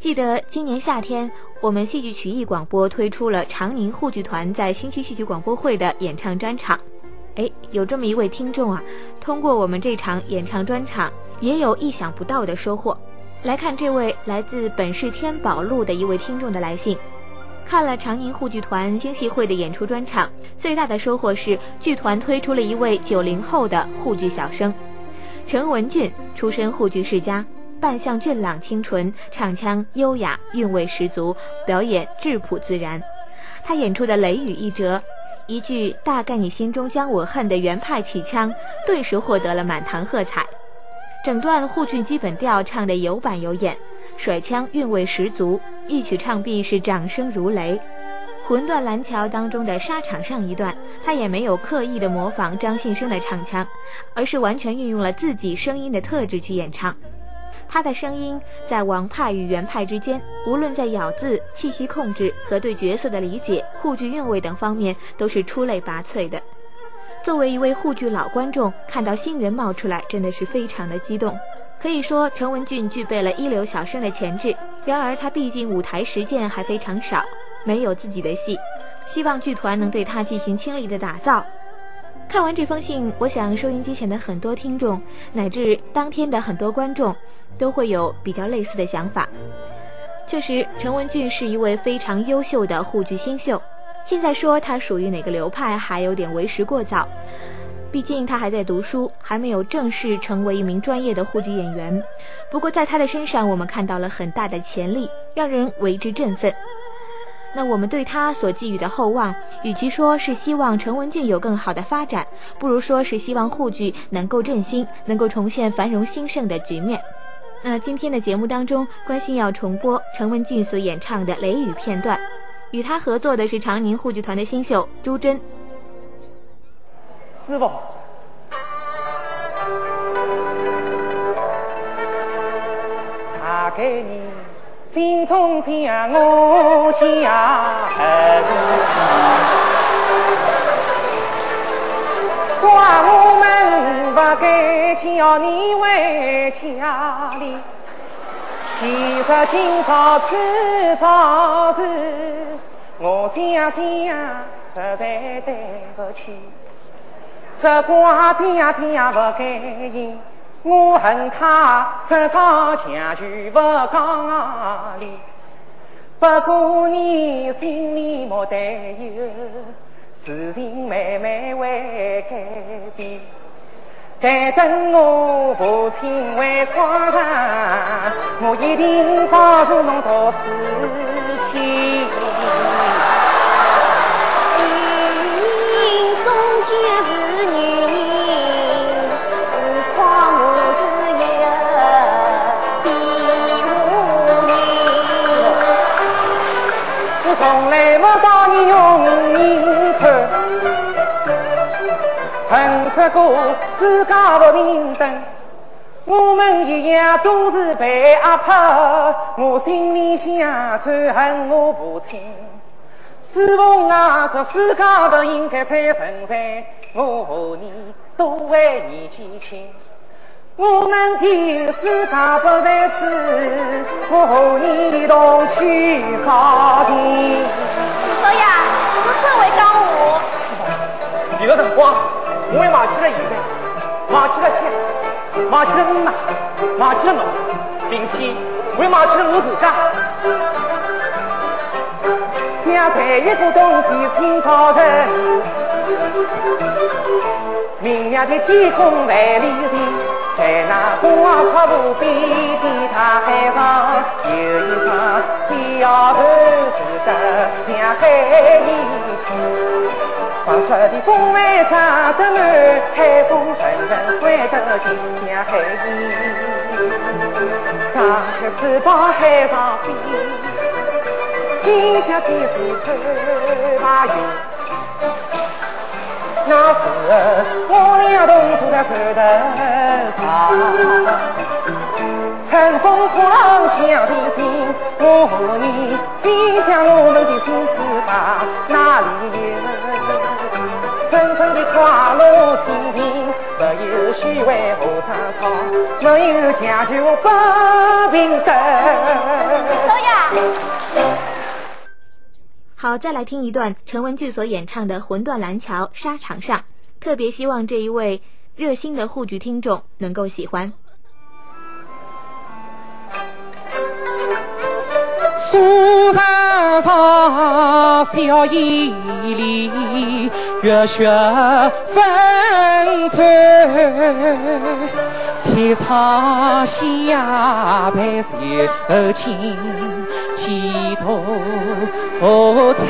记得今年夏天，我们戏剧曲艺广播推出了长宁沪剧团在新期戏曲广播会的演唱专场。哎，有这么一位听众啊，通过我们这场演唱专场，也有意想不到的收获。来看这位来自本市天宝路的一位听众的来信。看了长宁沪剧团京戏会的演出专场，最大的收获是剧团推出了一位九零后的沪剧小生，陈文俊，出身沪剧世家。扮相俊朗清纯，唱腔优雅，韵味十足，表演质朴自然。他演出的雷雨一折，一句“大概你心中将我恨”的原派起腔，顿时获得了满堂喝彩。整段沪剧基本调唱得有板有眼，甩腔韵味十足，一曲唱毕是掌声如雷。魂断蓝桥当中的沙场上一段，他也没有刻意的模仿张信生的唱腔，而是完全运用了自己声音的特质去演唱。他的声音在王派与原派之间，无论在咬字、气息控制和对角色的理解、沪剧韵味等方面，都是出类拔萃的。作为一位沪剧老观众，看到新人冒出来，真的是非常的激动。可以说，陈文俊具备了一流小生的潜质。然而，他毕竟舞台实践还非常少，没有自己的戏，希望剧团能对他进行倾力的打造。看完这封信，我想收音机前的很多听众，乃至当天的很多观众。都会有比较类似的想法。确实，陈文俊是一位非常优秀的沪剧新秀。现在说他属于哪个流派，还有点为时过早。毕竟他还在读书，还没有正式成为一名专业的沪剧演员。不过在他的身上，我们看到了很大的潜力，让人为之振奋。那我们对他所寄予的厚望，与其说是希望陈文俊有更好的发展，不如说是希望沪剧能够振兴，能够重现繁荣兴盛的局面。那今天的节目当中，关心要重播陈文俊所演唱的《雷雨》片段，与他合作的是长宁沪剧团的新秀朱桢。师傅，他给你心中想我想恨，怪我们不该叫你回家里。其实今朝知早事，我想想实在对不起。这瓜爹爹不该应，我恨他只讲强求不讲理。不过你心里莫担忧，事情慢慢会改变。待等我父亲回广场，我一定帮助侬读书不过世界不平等，我们一样都是被压迫。我心里想最恨我父亲。师傅啊，这世界不应该再存在。我和你都为你记亲，我们的世界不在此，我和你一同去高光。我也忘记了现在，忘记了钱，忘记了你妈，忘记了侬，并且我也忘记了我自家。想在一个冬天清早晨，明亮的天空万里晴，在那光阔无边的大海上，有一双小船驶得像海一清。白色的风帆长得满，海风阵阵吹得心像海燕。张开翅膀海上飞，天下天子走马云。那时我俩同坐在船头上，乘风破浪向前进。我和你飞向我们的新世界，哪里有？真正的快乐心情，没有虚伪和争吵，没有强求不平等。好，再来听一段陈文俊所演唱的《魂断蓝桥》沙场上，特别希望这一位热心的沪剧听众能够喜欢。苏场上，小夜里，月雪纷飞。天苍下，白首青，几度春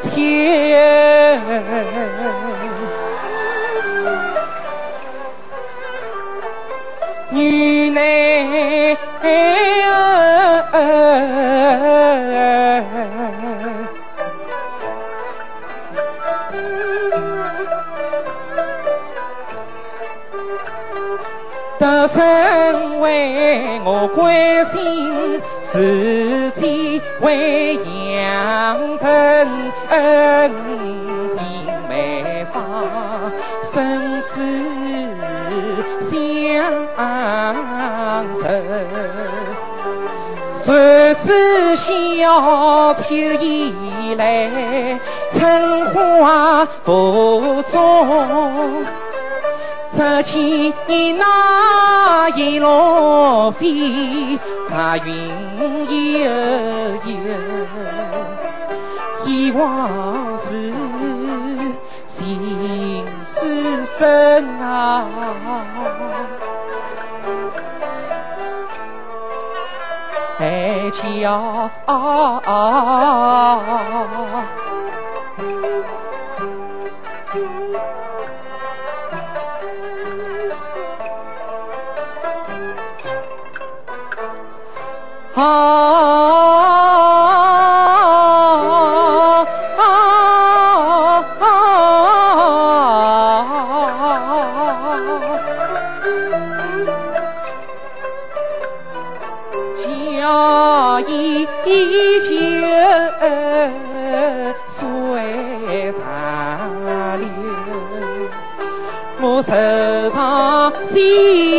秋。女难。得身为我关心，自己为养成心梅芳，生死相守。谁知小秋已来，春花复种。只见那一路飞，白云悠悠，忆往事，情丝深啊。爱桥。我手上心。